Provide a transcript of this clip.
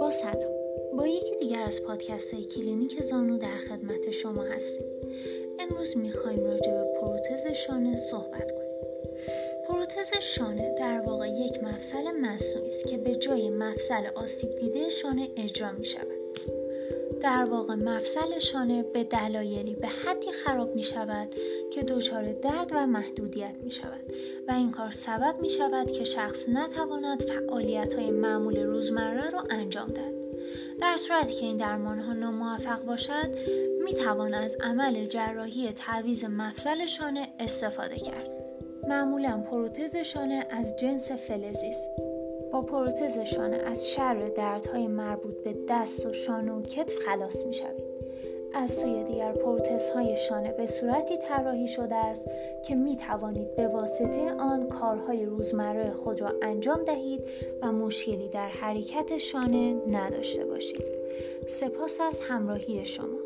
با سلام. با یکی دیگر از پادکست های کلینیک زانو در خدمت شما هستیم. امروز می‌خوایم راجع به پروتز شانه صحبت کنیم. پروتز شانه در واقع یک مفصل مصنوعی است که به جای مفصل آسیب دیده شانه اجرا می شود در واقع مفصل شانه به دلایلی به حدی خراب می شود که دچار درد و محدودیت می شود و این کار سبب می شود که شخص نتواند فعالیت های معمول روزمره را انجام دهد. در صورتی که این درمان ها ناموفق باشد می توان از عمل جراحی تعویز مفصل شانه استفاده کرد. معمولا پروتز شانه از جنس فلزی پروتز شانه از شر دردهای مربوط به دست و شانه و کتف خلاص می شوید. از سوی دیگر های شانه به صورتی طراحی شده است که می توانید به واسطه آن کارهای روزمره خود را انجام دهید و مشکلی در حرکت شانه نداشته باشید. سپاس از همراهی شما.